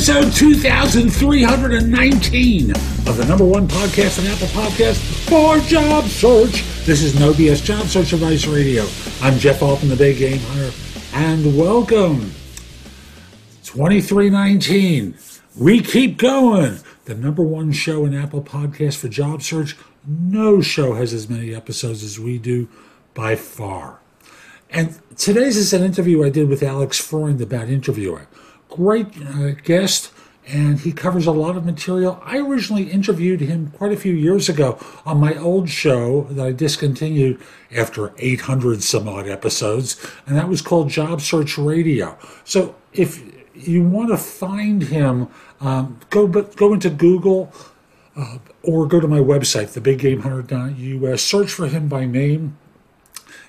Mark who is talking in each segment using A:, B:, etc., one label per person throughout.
A: episode 2319 of the number one podcast on Apple Podcast for Job Search. This is No BS Job Search Advice Radio. I'm Jeff Altman, the Big Game Hunter, and welcome. 2319. We keep going. The number one show in Apple Podcast for Job Search. No show has as many episodes as we do by far. And today's is an interview I did with Alex Freund about interviewing. Great uh, guest, and he covers a lot of material. I originally interviewed him quite a few years ago on my old show that I discontinued after 800 some odd episodes, and that was called Job Search Radio. So if you want to find him, um, go go into Google uh, or go to my website, thebiggamehunter.us. Search for him by name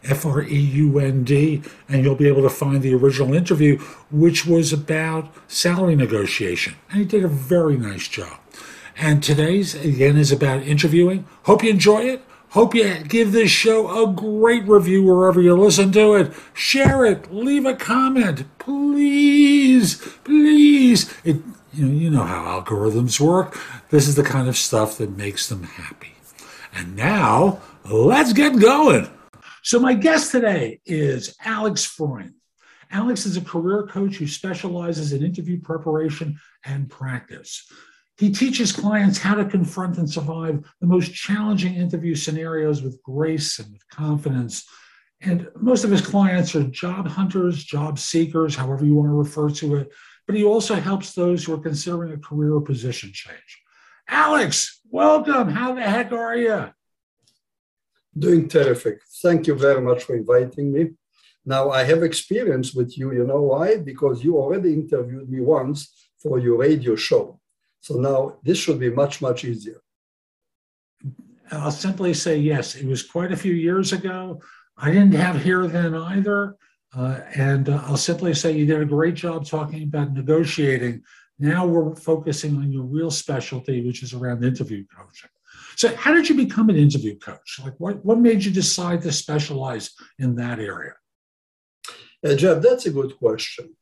A: F R E U N D, and you'll be able to find the original interview, which was about salary negotiation. And he did a very nice job. And today's, again, is about interviewing. Hope you enjoy it. Hope you give this show a great review wherever you listen to it. Share it. Leave a comment. Please, please. It, you, know, you know how algorithms work. This is the kind of stuff that makes them happy. And now, let's get going. So, my guest today is Alex Freund. Alex is a career coach who specializes in interview preparation and practice. He teaches clients how to confront and survive the most challenging interview scenarios with grace and with confidence. And most of his clients are job hunters, job seekers, however you want to refer to it. But he also helps those who are considering a career or position change. Alex, welcome. How the heck are you?
B: Doing terrific. Thank you very much for inviting me. Now, I have experience with you. You know why? Because you already interviewed me once for your radio show. So now this should be much, much easier.
A: I'll simply say yes. It was quite a few years ago. I didn't have hair then either. Uh, and uh, I'll simply say you did a great job talking about negotiating. Now we're focusing on your real specialty, which is around interview coaching. So, how did you become an interview coach? Like, what, what made you decide to specialize in that area?
B: Uh, Jeff, that's a good question.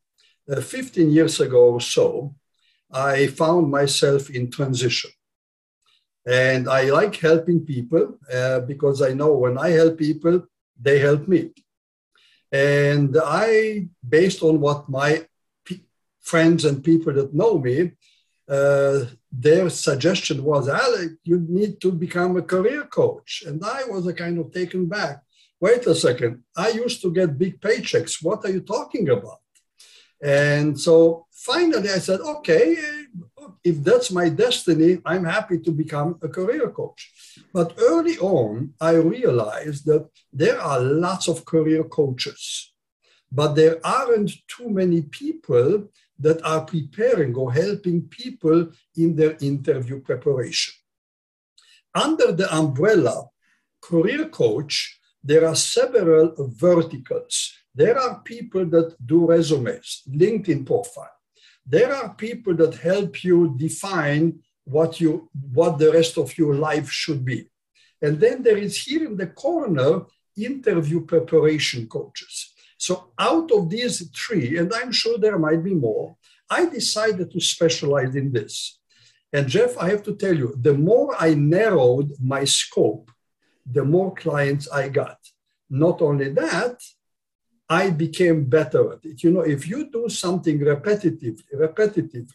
B: Uh, 15 years ago or so, I found myself in transition. And I like helping people uh, because I know when I help people, they help me. And I, based on what my friends and people that know me, uh, their suggestion was, Alec, you need to become a career coach. And I was a kind of taken back. Wait a second. I used to get big paychecks. What are you talking about? And so finally I said, okay, if that's my destiny, I'm happy to become a career coach. But early on, I realized that there are lots of career coaches, but there aren't too many people that are preparing or helping people in their interview preparation. Under the umbrella career coach, there are several verticals. There are people that do resumes, LinkedIn profile. There are people that help you define what you what the rest of your life should be. And then there is here in the corner interview preparation coaches. So out of these three, and I'm sure there might be more, I decided to specialize in this. And Jeff, I have to tell you, the more I narrowed my scope, the more clients I got. Not only that, I became better at it. You know, if you do something repetitively, repetitively,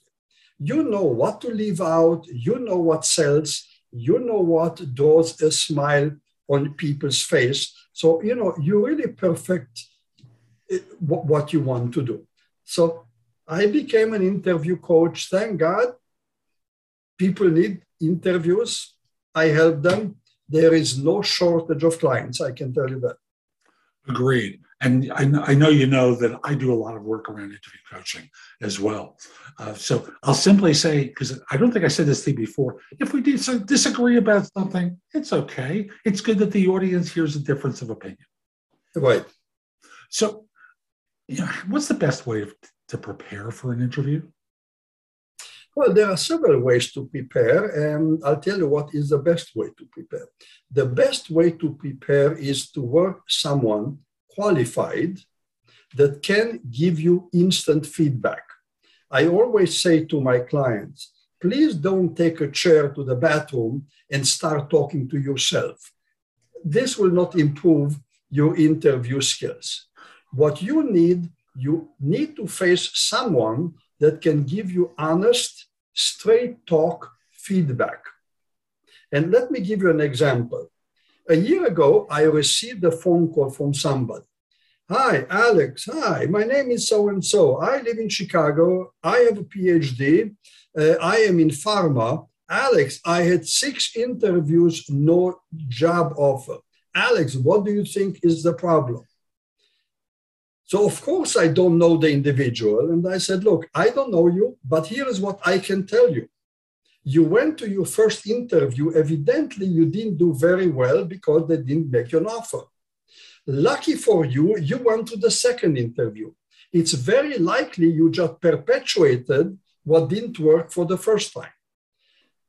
B: you know what to leave out, you know what sells, you know what draws a smile on people's face. So, you know, you really perfect what you want to do. So I became an interview coach. Thank God. People need interviews. I help them. There is no shortage of clients. I can tell you that.
A: Agreed. And I know, I know you know that I do a lot of work around interview coaching as well. Uh, so I'll simply say, because I don't think I said this to you before, if we disagree about something, it's okay. It's good that the audience hears a difference of opinion.
B: Right.
A: So you know, what's the best way to prepare for an interview?
B: Well, there are several ways to prepare, and I'll tell you what is the best way to prepare. The best way to prepare is to work someone qualified that can give you instant feedback. I always say to my clients, please don't take a chair to the bathroom and start talking to yourself. This will not improve your interview skills. What you need, you need to face someone that can give you honest, straight talk feedback. And let me give you an example. A year ago, I received a phone call from somebody. Hi, Alex. Hi, my name is so and so. I live in Chicago. I have a PhD. Uh, I am in pharma. Alex, I had six interviews, no job offer. Alex, what do you think is the problem? So, of course, I don't know the individual. And I said, Look, I don't know you, but here is what I can tell you. You went to your first interview. Evidently, you didn't do very well because they didn't make you an offer. Lucky for you, you went to the second interview. It's very likely you just perpetuated what didn't work for the first time.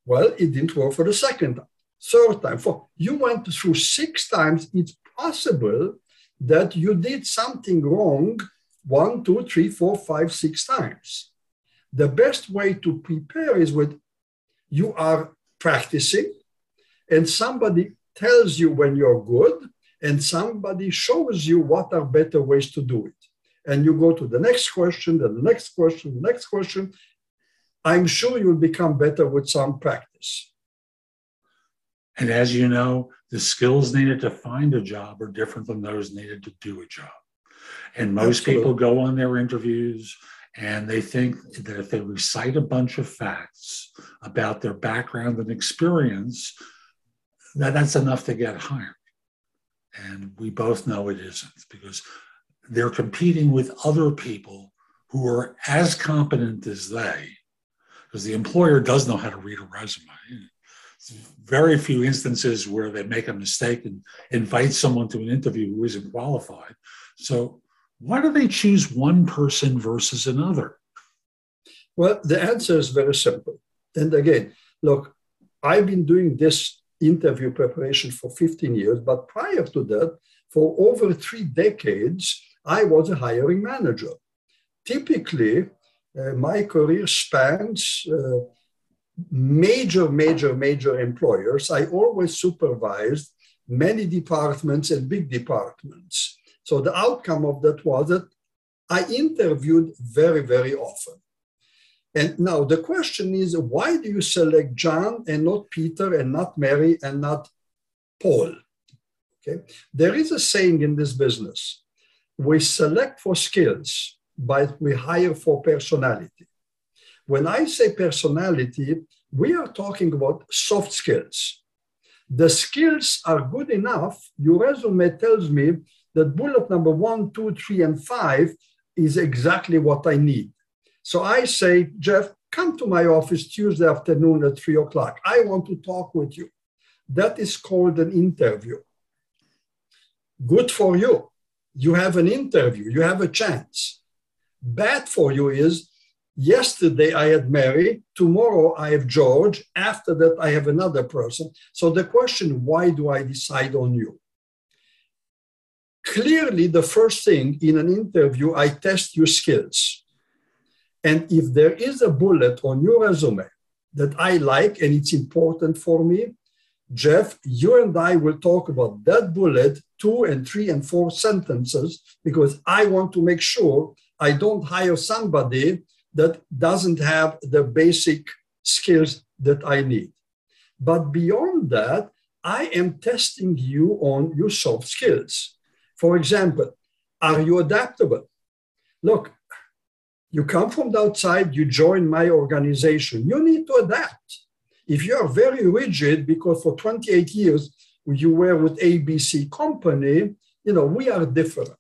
B: Well, it didn't work for the second time, third time. For you went through six times. It's possible that you did something wrong one, two, three, four, five, six times. The best way to prepare is with you are practicing, and somebody tells you when you're good, and somebody shows you what are better ways to do it. And you go to the next question, then the next question, the next question, I'm sure you'll become better with some practice.
A: And as you know, the skills needed to find a job are different than those needed to do a job. And most Absolutely. people go on their interviews and they think that if they recite a bunch of facts about their background and experience, that that's enough to get hired. And we both know it isn't because they're competing with other people who are as competent as they because the employer does know how to read a resume. Very few instances where they make a mistake and invite someone to an interview who isn't qualified. So, why do they choose one person versus another?
B: Well, the answer is very simple. And again, look, I've been doing this interview preparation for 15 years, but prior to that, for over three decades, I was a hiring manager. Typically, uh, my career spans uh, major, major, major employers. I always supervised many departments and big departments. So the outcome of that was that I interviewed very, very often. And now the question is why do you select John and not Peter and not Mary and not Paul? Okay. There is a saying in this business we select for skills, but we hire for personality. When I say personality, we are talking about soft skills. The skills are good enough. Your resume tells me that bullet number one, two, three, and five is exactly what I need. So I say, Jeff, come to my office Tuesday afternoon at three o'clock. I want to talk with you. That is called an interview. Good for you. You have an interview, you have a chance. Bad for you is yesterday I had Mary, tomorrow I have George, after that I have another person. So the question, why do I decide on you? Clearly, the first thing in an interview, I test your skills. And if there is a bullet on your resume that I like and it's important for me, Jeff, you and I will talk about that bullet, two and three and four sentences, because I want to make sure I don't hire somebody that doesn't have the basic skills that I need. But beyond that, I am testing you on your soft skills. For example, are you adaptable? Look, you come from the outside, you join my organization, you need to adapt. If you are very rigid, because for 28 years you were with ABC company, you know, we are different.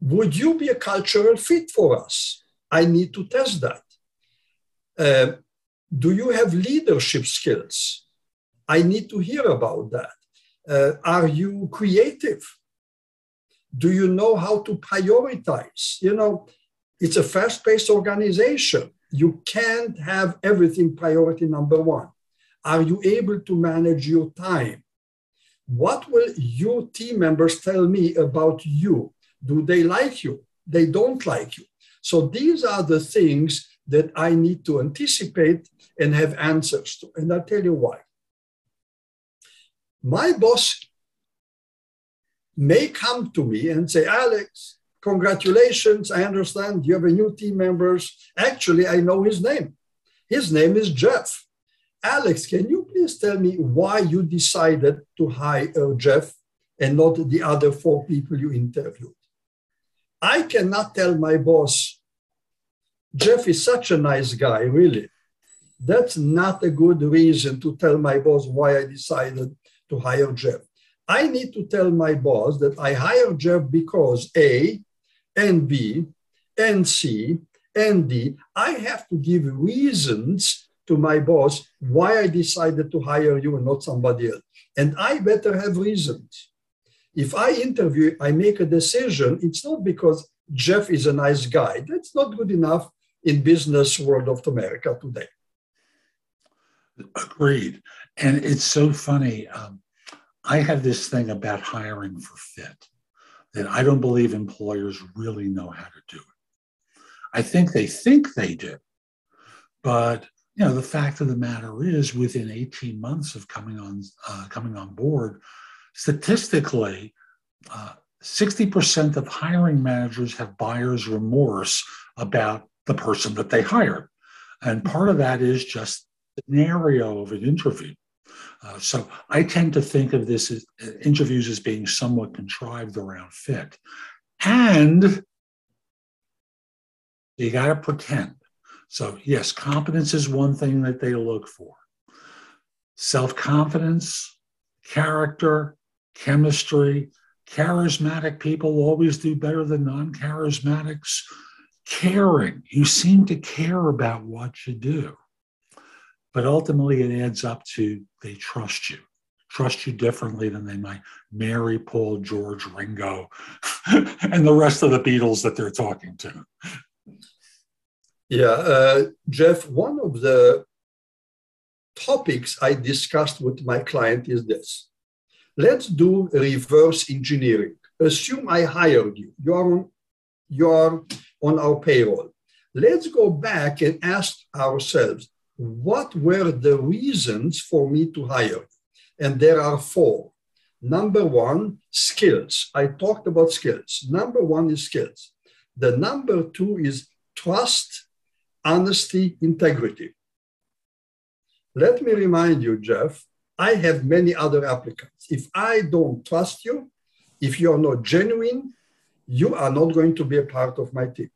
B: Would you be a cultural fit for us? I need to test that. Uh, do you have leadership skills? I need to hear about that. Uh, are you creative? Do you know how to prioritize? You know, it's a fast paced organization. You can't have everything priority number one. Are you able to manage your time? What will your team members tell me about you? Do they like you? They don't like you. So these are the things that I need to anticipate and have answers to. And I'll tell you why. My boss may come to me and say, Alex, congratulations. I understand you have a new team members. Actually, I know his name. His name is Jeff. Alex, can you please tell me why you decided to hire Jeff and not the other four people you interviewed? I cannot tell my boss, Jeff is such a nice guy, really. That's not a good reason to tell my boss why I decided to hire Jeff. I need to tell my boss that I hired Jeff because A and B and C and D, I have to give reasons to my boss why I decided to hire you and not somebody else. And I better have reasons. If I interview, I make a decision, it's not because Jeff is a nice guy. That's not good enough in business world of America today.
A: Agreed. And it's so funny. Um, I have this thing about hiring for fit that I don't believe employers really know how to do it. I think they think they do, but you know the fact of the matter is, within 18 months of coming on uh, coming on board, statistically, uh, 60% of hiring managers have buyer's remorse about the person that they hired, and part of that is just the scenario of an interview. Uh, so I tend to think of this as uh, interviews as being somewhat contrived around fit. And you got to pretend. So, yes, competence is one thing that they look for. Self confidence, character, chemistry, charismatic people always do better than non charismatics. Caring, you seem to care about what you do. But ultimately, it adds up to they trust you, trust you differently than they might Mary, Paul, George, Ringo, and the rest of the Beatles that they're talking to.
B: Yeah, uh, Jeff, one of the topics I discussed with my client is this. Let's do reverse engineering. Assume I hired you. You are on, you are on our payroll. Let's go back and ask ourselves what were the reasons for me to hire? And there are four. Number one, skills. I talked about skills. Number one is skills. The number two is trust, honesty, integrity. Let me remind you, Jeff, I have many other applicants. If I don't trust you, if you are not genuine, you are not going to be a part of my team.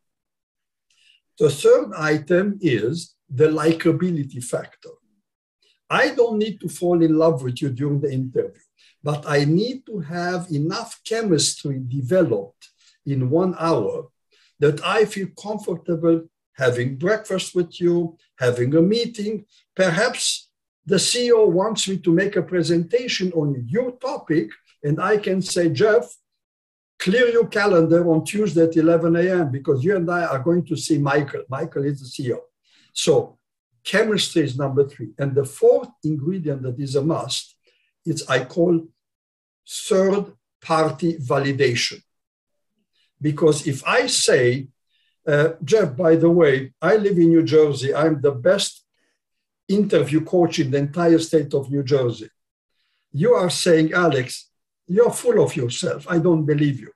B: The third item is the likability factor. I don't need to fall in love with you during the interview, but I need to have enough chemistry developed in one hour that I feel comfortable having breakfast with you, having a meeting. Perhaps the CEO wants me to make a presentation on your topic, and I can say, Jeff, clear your calendar on Tuesday at 11 a.m. because you and I are going to see Michael. Michael is the CEO. So chemistry is number three. And the fourth ingredient that is a must is I call third party validation. Because if I say, uh, Jeff, by the way, I live in New Jersey, I'm the best interview coach in the entire state of New Jersey. You are saying, Alex, you're full of yourself. I don't believe you.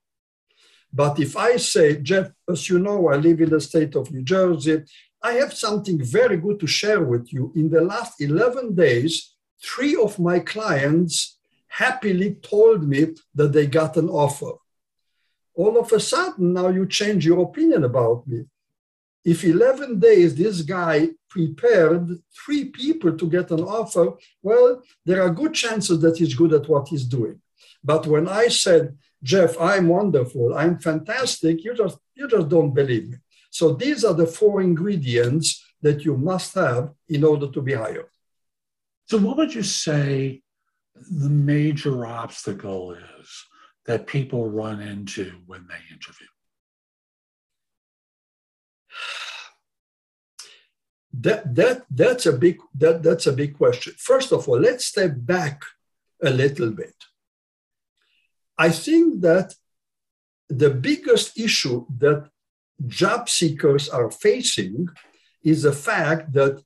B: But if I say, Jeff, as you know, I live in the state of New Jersey, I have something very good to share with you. In the last 11 days, three of my clients happily told me that they got an offer. All of a sudden, now you change your opinion about me. If 11 days this guy prepared three people to get an offer, well, there are good chances that he's good at what he's doing. But when I said, Jeff, I'm wonderful, I'm fantastic, you just you just don't believe me. So these are the four ingredients that you must have in order to be hired.
A: So, what would you say the major obstacle is that people run into when they interview?
B: That, that, that's, a big, that, that's a big question. First of all, let's step back a little bit. I think that the biggest issue that job seekers are facing is the fact that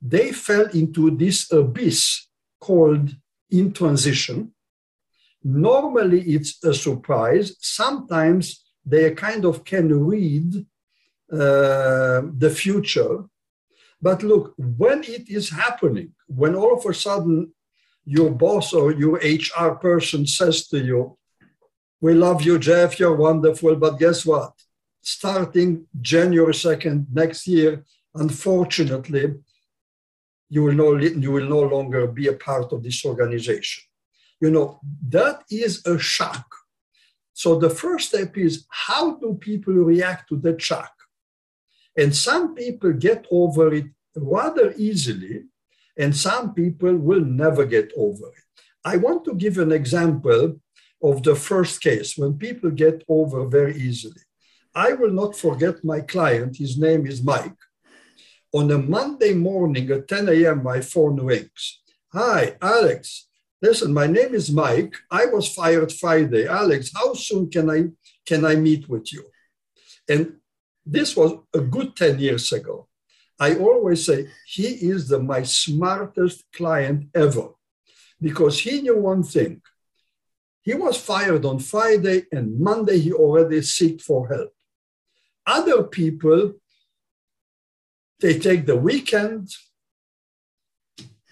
B: they fell into this abyss called in transition. Normally, it's a surprise. Sometimes they kind of can read uh, the future. But look, when it is happening, when all of a sudden your boss or your HR person says to you, We love you, Jeff, you're wonderful, but guess what? Starting January 2nd next year, unfortunately, you will, no, you will no longer be a part of this organization. You know, that is a shock. So the first step is how do people react to that shock? And some people get over it rather easily, and some people will never get over it. I want to give an example of the first case when people get over very easily. I will not forget my client, his name is Mike. On a Monday morning at 10 a.m., my phone rings. Hi, Alex. Listen, my name is Mike. I was fired Friday. Alex, how soon can I can I meet with you? And this was a good 10 years ago. I always say he is the my smartest client ever because he knew one thing. He was fired on Friday and Monday he already sought for help. Other people, they take the weekend,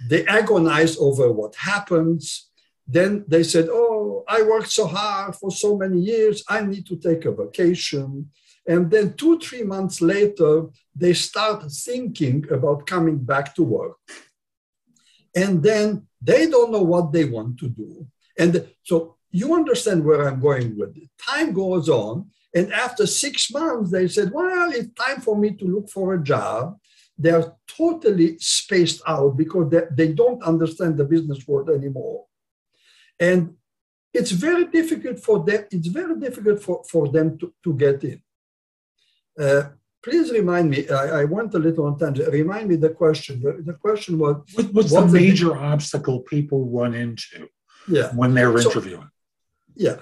B: they agonize over what happens. Then they said, Oh, I worked so hard for so many years, I need to take a vacation. And then two, three months later, they start thinking about coming back to work. And then they don't know what they want to do. And so you understand where I'm going with it. Time goes on. And after six months, they said, well, it's time for me to look for a job. They're totally spaced out because they, they don't understand the business world anymore. And it's very difficult for them, it's very difficult for, for them to, to get in. Uh, please remind me, I, I, went a little on tangent. Remind me the question. The, the question was
A: what, What's the major the, obstacle people run into yeah. when they're so, interviewing?
B: Yeah.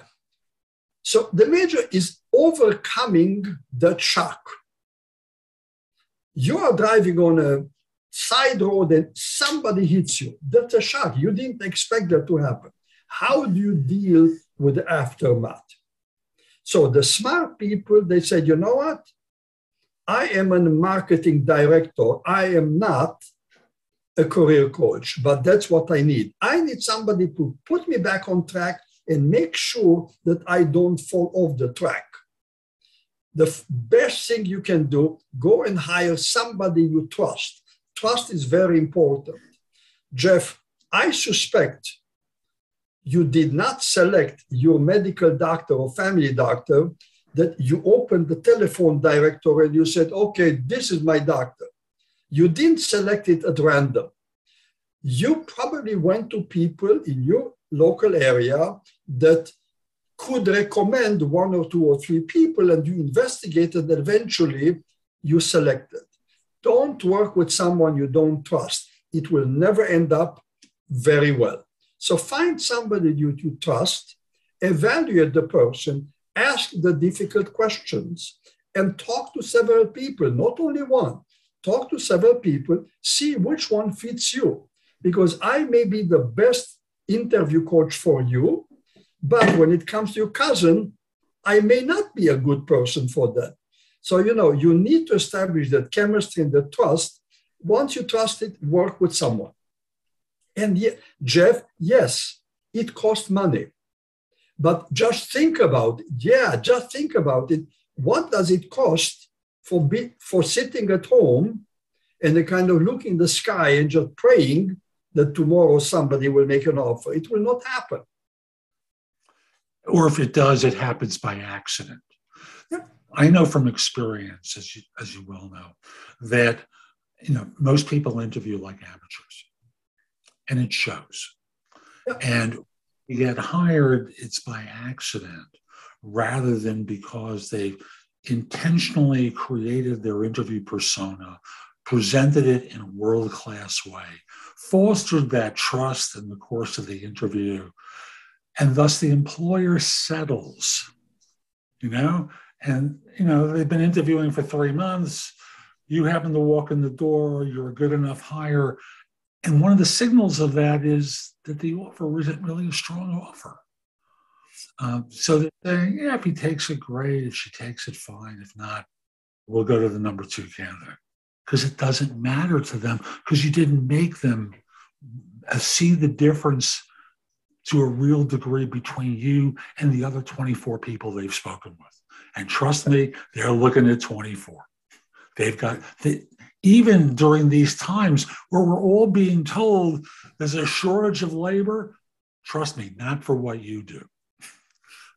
B: So the major is overcoming the shock. You are driving on a side road and somebody hits you. That's a shock. You didn't expect that to happen. How do you deal with the aftermath? So the smart people, they said, you know what? I am a marketing director. I am not a career coach, but that's what I need. I need somebody to put me back on track and make sure that I don't fall off the track. The best thing you can do, go and hire somebody you trust. Trust is very important. Jeff, I suspect you did not select your medical doctor or family doctor that you opened the telephone directory and you said, okay, this is my doctor. You didn't select it at random. You probably went to people in your local area that could recommend one or two or three people and you investigated and eventually you selected. Don't work with someone you don't trust. It will never end up very well. So find somebody you, you trust, evaluate the person, ask the difficult questions and talk to several people, not only one. Talk to several people, see which one fits you. Because I may be the best interview coach for you, but when it comes to your cousin, I may not be a good person for that. So, you know, you need to establish that chemistry and the trust. Once you trust it, work with someone. And yet, Jeff, yes, it costs money. But just think about it. Yeah, just think about it. What does it cost for, be, for sitting at home and the kind of looking the sky and just praying that tomorrow somebody will make an offer? It will not happen.
A: Or if it does, it happens by accident. I know from experience, as you, as you well know, that you know most people interview like amateurs, and it shows. And you get hired, it's by accident rather than because they've intentionally created their interview persona, presented it in a world class way, fostered that trust in the course of the interview, and thus the employer settles, you know, and you know they've been interviewing for three months. You happen to walk in the door, you're a good enough hire, and one of the signals of that is that the offer isn't really a strong offer. Um, so they're saying, yeah, if he takes it, great. If she takes it, fine. If not, we'll go to the number two candidate because it doesn't matter to them because you didn't make them uh, see the difference to a real degree between you and the other 24 people they've spoken with. And trust me, they're looking at 24. They've got, the, even during these times where we're all being told there's a shortage of labor, trust me, not for what you do.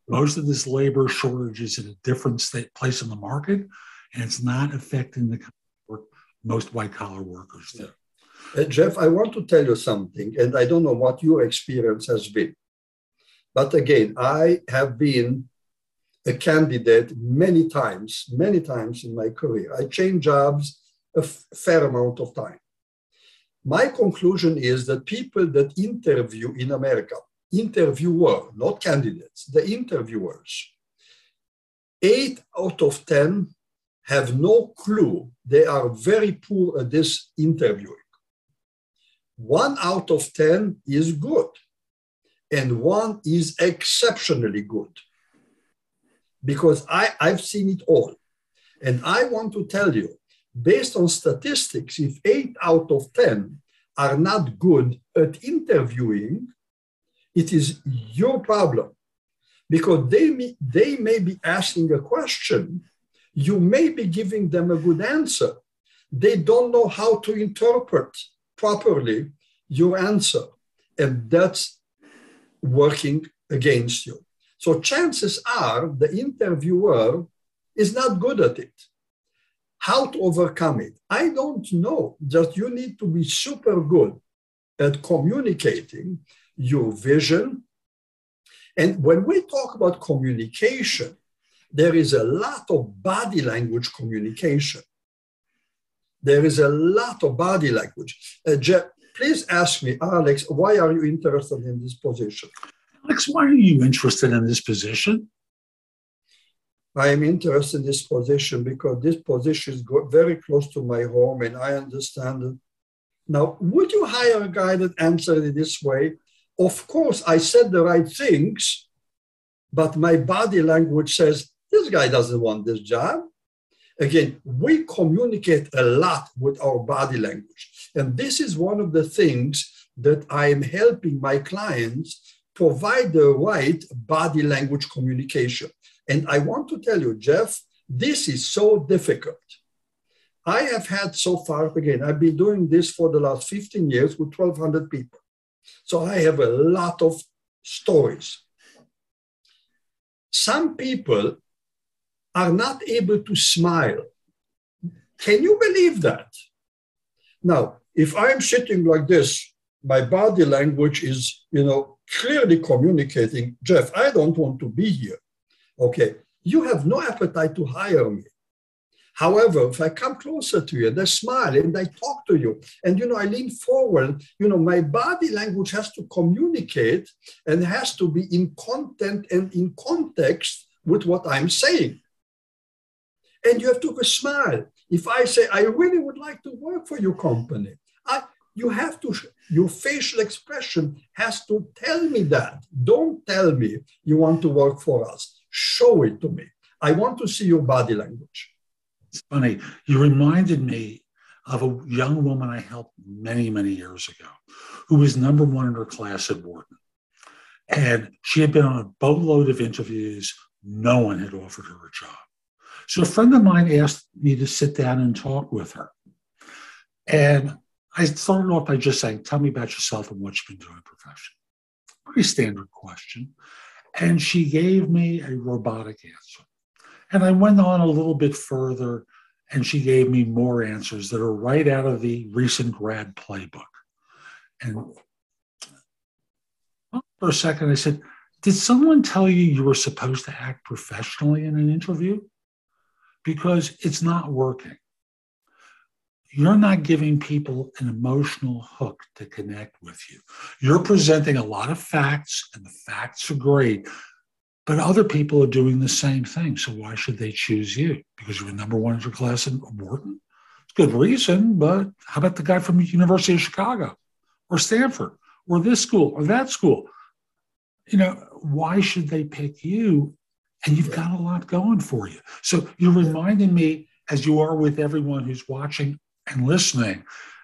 A: Most of this labor shortage is in a different state, place in the market, and it's not affecting the work most white collar workers do.
B: Uh, Jeff, I want to tell you something, and I don't know what your experience has been. But again, I have been a candidate many times, many times in my career. I changed jobs a fair amount of time. My conclusion is that people that interview in America, interviewer, not candidates, the interviewers, eight out of 10 have no clue. They are very poor at this interviewing. One out of 10 is good, and one is exceptionally good. Because I, I've seen it all. And I want to tell you based on statistics, if eight out of 10 are not good at interviewing, it is your problem because they may, they may be asking a question. You may be giving them a good answer. They don't know how to interpret properly your answer. And that's working against you. So chances are the interviewer is not good at it how to overcome it. I don't know. Just you need to be super good at communicating your vision. And when we talk about communication, there is a lot of body language communication. There is a lot of body language. Uh, Jeff, please ask me, Alex, why are you interested in this position?
A: Alex, why are you interested in this position?
B: I am interested in this position because this position is very close to my home and I understand it. Now, would you hire a guy that answered it this way? Of course, I said the right things, but my body language says, this guy doesn't want this job. Again, we communicate a lot with our body language. And this is one of the things that I am helping my clients provide the right body language communication. And I want to tell you, Jeff, this is so difficult. I have had so far, again, I've been doing this for the last 15 years with 1,200 people. So I have a lot of stories. Some people are not able to smile. Can you believe that? Now, if I'm sitting like this, my body language is, you know, clearly communicating, Jeff, I don't want to be here. Okay, you have no appetite to hire me. However, if I come closer to you and I smile and I talk to you and you know I lean forward, you know my body language has to communicate and has to be in content and in context with what I'm saying. And you have to smile. If I say I really would like to work for your company, I, you have to your facial expression has to tell me that. Don't tell me you want to work for us Show it to me. I want to see your body language.
A: It's funny. You reminded me of a young woman I helped many, many years ago who was number one in her class at Wharton. And she had been on a boatload of interviews. No one had offered her a job. So a friend of mine asked me to sit down and talk with her. And I started off by just saying, Tell me about yourself and what you've been doing professionally. Pretty standard question. And she gave me a robotic answer. And I went on a little bit further, and she gave me more answers that are right out of the recent grad playbook. And for a second, I said, Did someone tell you you were supposed to act professionally in an interview? Because it's not working you're not giving people an emotional hook to connect with you. You're presenting a lot of facts, and the facts are great, But other people are doing the same thing. So why should they choose you? Because you were number one in your class in Wharton? It's good reason, but how about the guy from the University of Chicago or Stanford or this school or that school? You know, why should they pick you? And you've got a lot going for you. So you're reminding me, as you are with everyone who's watching and listening,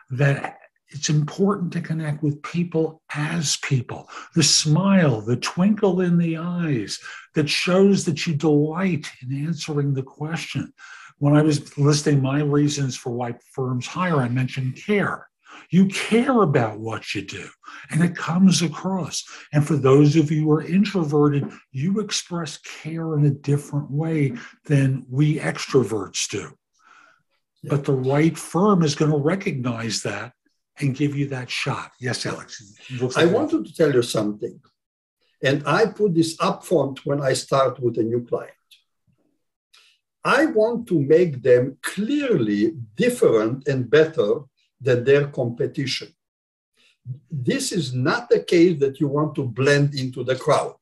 A: that it's important to connect with people as people. The smile, the twinkle in the eyes that shows that you delight in answering the question. When I was listing my reasons for why firms hire, I mentioned care. You care about what you do, and it comes across. And for those of you who are introverted, you express care in a different way than we extroverts do. Yeah. But the right firm is going to recognize that and give you that shot. Yes, Alex.
B: Like I wanted to tell you something. And I put this up front when I start with a new client. I want to make them clearly different and better than their competition. This is not the case that you want to blend into the crowd.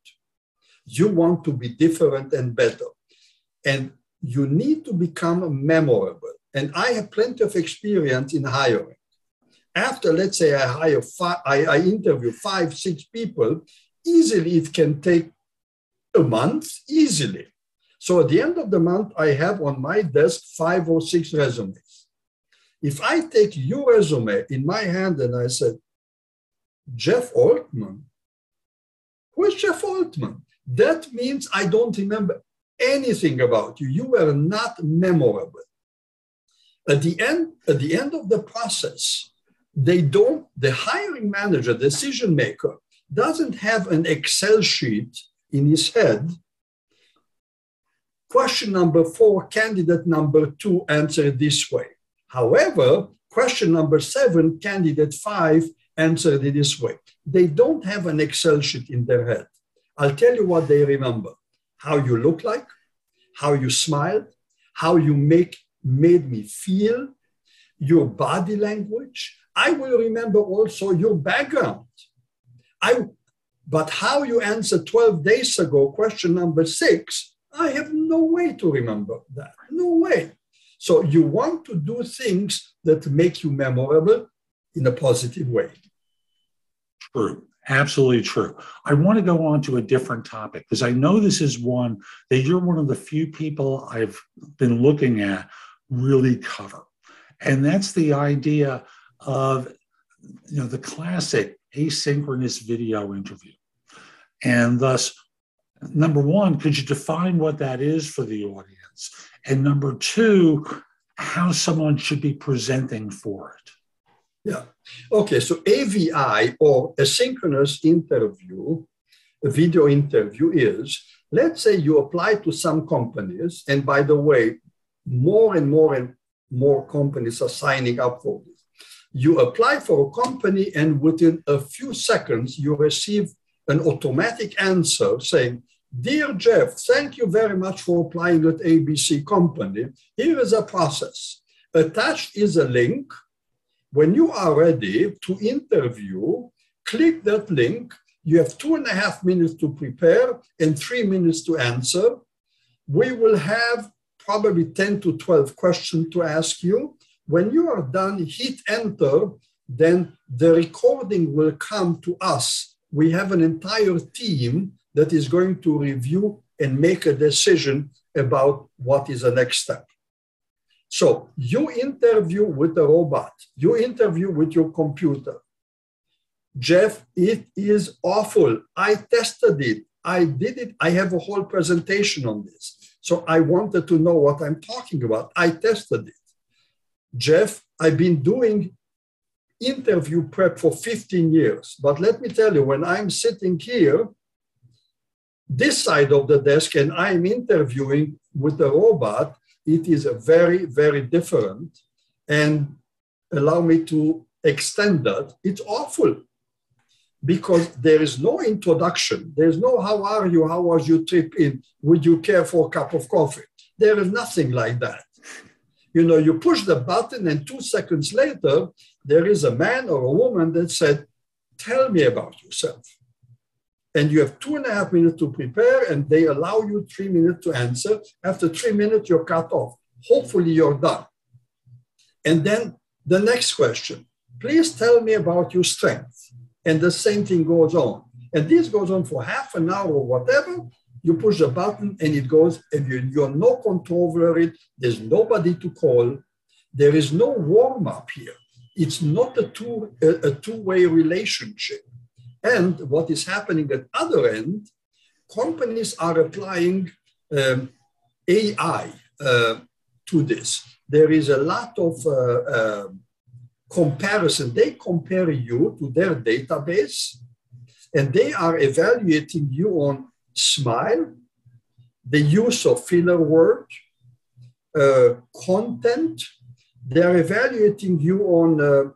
B: You want to be different and better. And you need to become memorable. And I have plenty of experience in hiring after let's say I hire five, I, I interview five, six people, easily it can take a month, easily. So at the end of the month, I have on my desk five or six resumes. If I take your resume in my hand and I said, Jeff Altman, who is Jeff Altman? That means I don't remember anything about you. You were not memorable. At the end, at the end of the process, they don't, the hiring manager, decision maker, doesn't have an Excel sheet in his head. Question number four, candidate number two answered this way. However, question number seven, candidate five answered it this way. They don't have an Excel sheet in their head. I'll tell you what they remember how you look like, how you smiled, how you make made me feel, your body language, I will remember also your background. I, but how you answered 12 days ago, question number six, I have no way to remember that. No way. So you want to do things that make you memorable in a positive way.
A: True. Absolutely true. I want to go on to a different topic because I know this is one that you're one of the few people I've been looking at really cover. And that's the idea of you know the classic asynchronous video interview. And thus number one could you define what that is for the audience? And number two how someone should be presenting for it.
B: Yeah. Okay so avi or asynchronous interview a video interview is let's say you apply to some companies and by the way more and more and more companies are signing up for this. You apply for a company and within a few seconds you receive an automatic answer saying dear jeff thank you very much for applying at abc company. Here is a process. Attached is a link. When you are ready to interview click that link. You have two and a half minutes to prepare and three minutes to answer. We will have probably 10 to 12 questions to ask you when you are done, hit enter, then the recording will come to us. We have an entire team that is going to review and make a decision about what is the next step. So you interview with a robot, you interview with your computer. Jeff, it is awful. I tested it. I did it. I have a whole presentation on this. So I wanted to know what I'm talking about. I tested it. Jeff, I've been doing interview prep for 15 years. But let me tell you, when I'm sitting here, this side of the desk, and I'm interviewing with a robot, it is a very, very different. And allow me to extend that. It's awful because there is no introduction. There's no how are you, how was your trip in, would you care for a cup of coffee? There is nothing like that. You know, you push the button, and two seconds later, there is a man or a woman that said, Tell me about yourself. and you have two and a half minutes to prepare, and they allow you three minutes to answer. After three minutes, you're cut off. Hopefully, you're done. And then the next question please tell me about your strength. And the same thing goes on. And this goes on for half an hour or whatever. You push the button and it goes, and you, you have no control over it. There's nobody to call. There is no warm up here. It's not a two a, a two way relationship. And what is happening at other end, companies are applying um, AI uh, to this. There is a lot of uh, uh, comparison. They compare you to their database and they are evaluating you on smile, the use of filler word, uh, content. They are evaluating you on uh,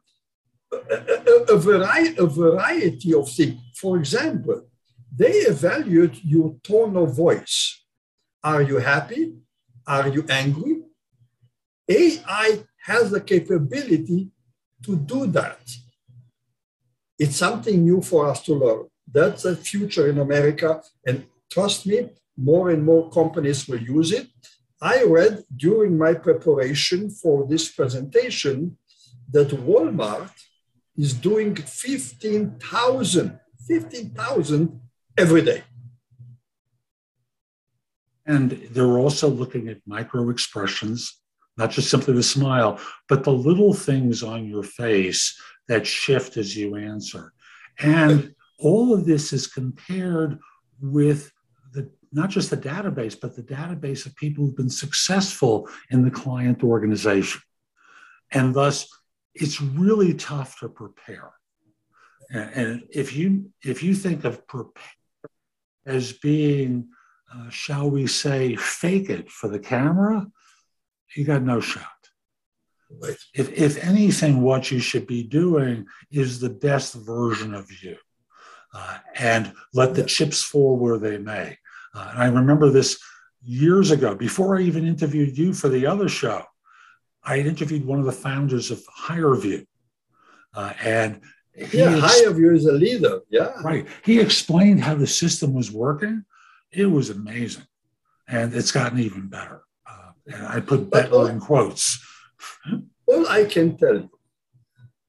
B: a, a, a, variety, a variety of things. For example, they evaluate your tone of voice. Are you happy? Are you angry? AI has the capability to do that. It's something new for us to learn. That's the future in America. And trust me, more and more companies will use it. I read during my preparation for this presentation that Walmart is doing 15,000, 15,000 every day.
A: And they're also looking at micro expressions, not just simply the smile, but the little things on your face that shift as you answer. And all of this is compared with the not just the database, but the database of people who've been successful in the client organization. And thus, it's really tough to prepare. And if you if you think of prepare as being, uh, shall we say, fake it for the camera, you got no shot. Right. If, if anything, what you should be doing is the best version of you uh, and let the chips fall where they may. Uh, and I remember this years ago, before I even interviewed you for the other show. I had interviewed one of the founders of HireVue. Uh, and
B: yeah, ex- HireVue is a leader. Yeah.
A: Right. He explained how the system was working. It was amazing. And it's gotten even better. I put better all, in quotes.
B: all I can tell you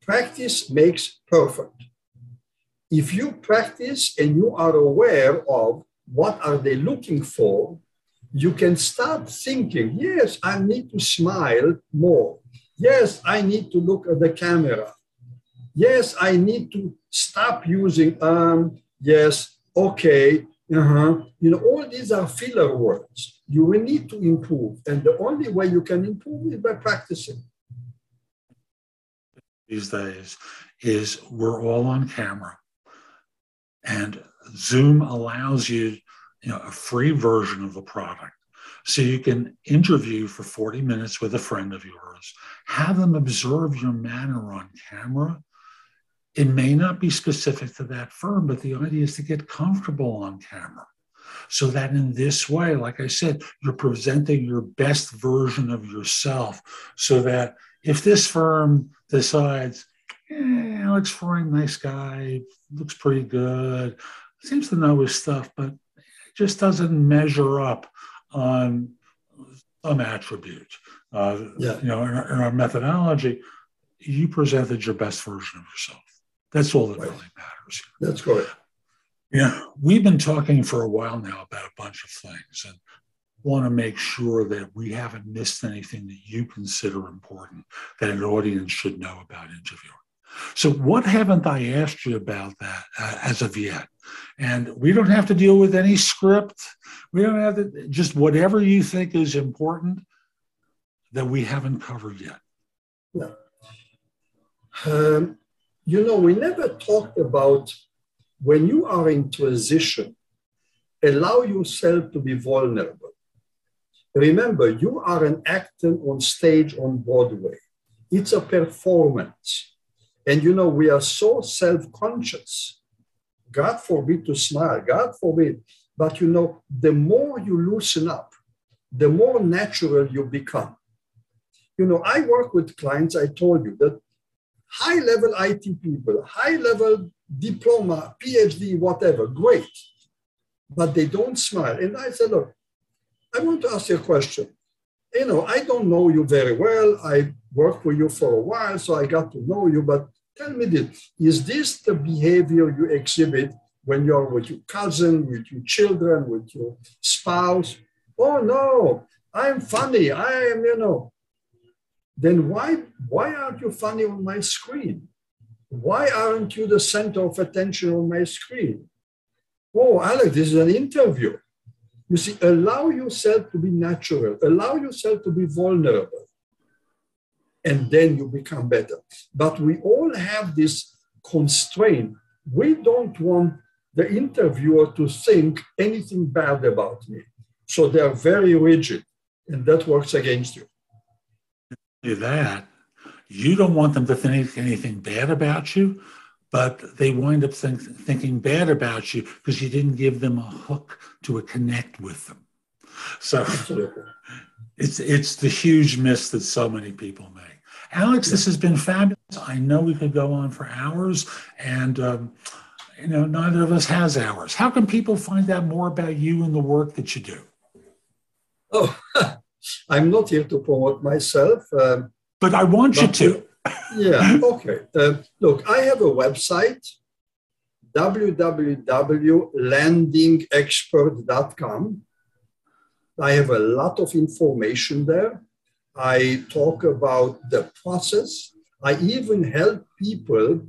B: practice makes perfect. If you practice and you are aware of what are they looking for you can start thinking yes i need to smile more. Yes i need to look at the camera. Yes i need to stop using um yes okay uh-huh. you know all these are filler words you will need to improve and the only way you can improve is by practicing
A: these days is we're all on camera and Zoom allows you, you know, a free version of the product. So you can interview for 40 minutes with a friend of yours, have them observe your manner on camera. It may not be specific to that firm, but the idea is to get comfortable on camera. So that in this way, like I said, you're presenting your best version of yourself. So that if this firm decides, yeah, Alex Freund, nice guy, looks pretty good, seems to know his stuff, but just doesn't measure up on some attribute. Uh, yeah. You know, in our, in our, methodology, you presented your best version of yourself. That's all that right. really matters.
B: That's correct.
A: Yeah, we've been talking for a while now about a bunch of things, and want to make sure that we haven't missed anything that you consider important that an audience should know about interviewing. So, what haven't I asked you about that uh, as of yet? And we don't have to deal with any script. We don't have to, just whatever you think is important that we haven't covered yet.
B: No. Um, you know, we never talked about when you are in transition, allow yourself to be vulnerable. Remember, you are an actor on stage on Broadway. It's a performance and you know, we are so self conscious. God forbid to smile, God forbid. But you know, the more you loosen up, the more natural you become. You know, I work with clients, I told you that high level IT people, high level diploma, PhD, whatever, great. But they don't smile. And I said, look, I want to ask you a question. You know, I don't know you very well. I worked with you for a while, so I got to know you. But tell me this is this the behavior you exhibit when you're with your cousin, with your children, with your spouse? Oh, no, I'm funny. I am, you know. Then why, why aren't you funny on my screen? Why aren't you the center of attention on my screen? Oh, Alex, this is an interview. You see, allow yourself to be natural, allow yourself to be vulnerable, and then you become better. But we all have this constraint. We don't want the interviewer to think anything bad about me. So they're very rigid, and that works against you.
A: That you don't want them to think anything bad about you, but they wind up think, thinking bad about you because you didn't give them a hook to a connect with them. So it's it's the huge miss that so many people make. Alex, this has been fabulous. I know we could go on for hours, and um, you know neither of us has hours. How can people find out more about you and the work that you do?
B: Oh, I'm not here to promote myself. Um,
A: but I want you to
B: yeah, okay. Uh, look, I have a website, www.landingexpert.com. I have a lot of information there. I talk about the process. I even help people.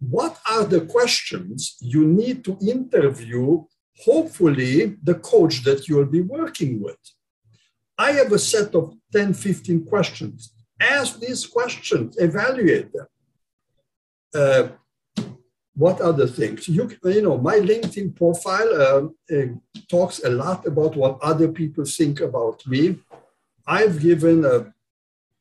B: What are the questions you need to interview, hopefully, the coach that you'll be working with? I have a set of 10, 15 questions ask these questions, evaluate them. Uh, what other things? You, you know, my LinkedIn profile um, uh, talks a lot about what other people think about me. I've given a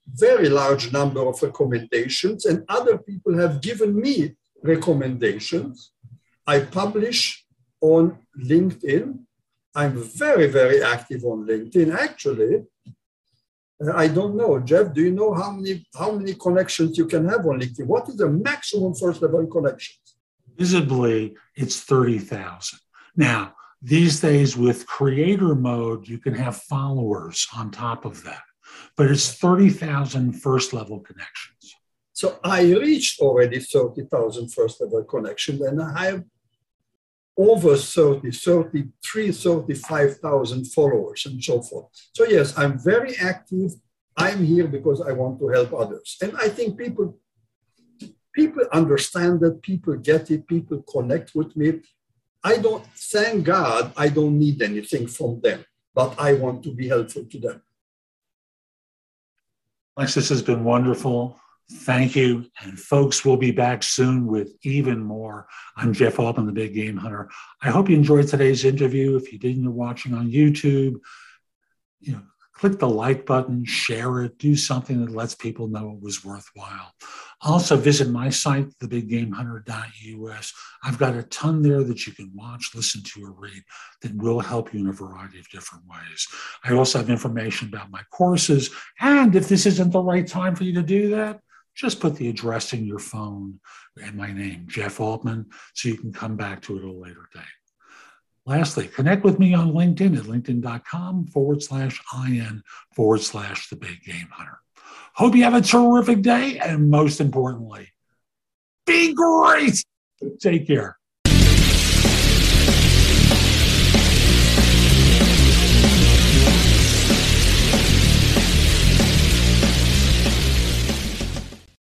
B: very large number of recommendations, and other people have given me recommendations. I publish on LinkedIn. I'm very, very active on LinkedIn. Actually, uh, I don't know. Jeff, do you know how many how many connections you can have on LinkedIn? What is the maximum first level connections?
A: Visibly, it's 30,000. Now, these days with creator mode, you can have followers on top of that, but it's 30,000 first level connections.
B: So I reached already 30,000 first level connections and I have over 30, 33, 35,000 followers and so forth. So yes, I'm very active. I'm here because I want to help others. And I think people, people understand that, people get it, people connect with me. I don't, thank God, I don't need anything from them, but I want to be helpful to them.
A: Alex, this has been wonderful. Thank you. And folks, we'll be back soon with even more. I'm Jeff Altman, the Big Game Hunter. I hope you enjoyed today's interview. If you didn't, you're watching on YouTube, you know, click the like button, share it, do something that lets people know it was worthwhile. Also, visit my site, thebiggamehunter.us. I've got a ton there that you can watch, listen to, or read that will help you in a variety of different ways. I also have information about my courses. And if this isn't the right time for you to do that, just put the address in your phone and my name, Jeff Altman, so you can come back to it a later date. Lastly, connect with me on LinkedIn at linkedin.com forward slash IN forward slash the big game hunter. Hope you have a terrific day. And most importantly, be great. Take care.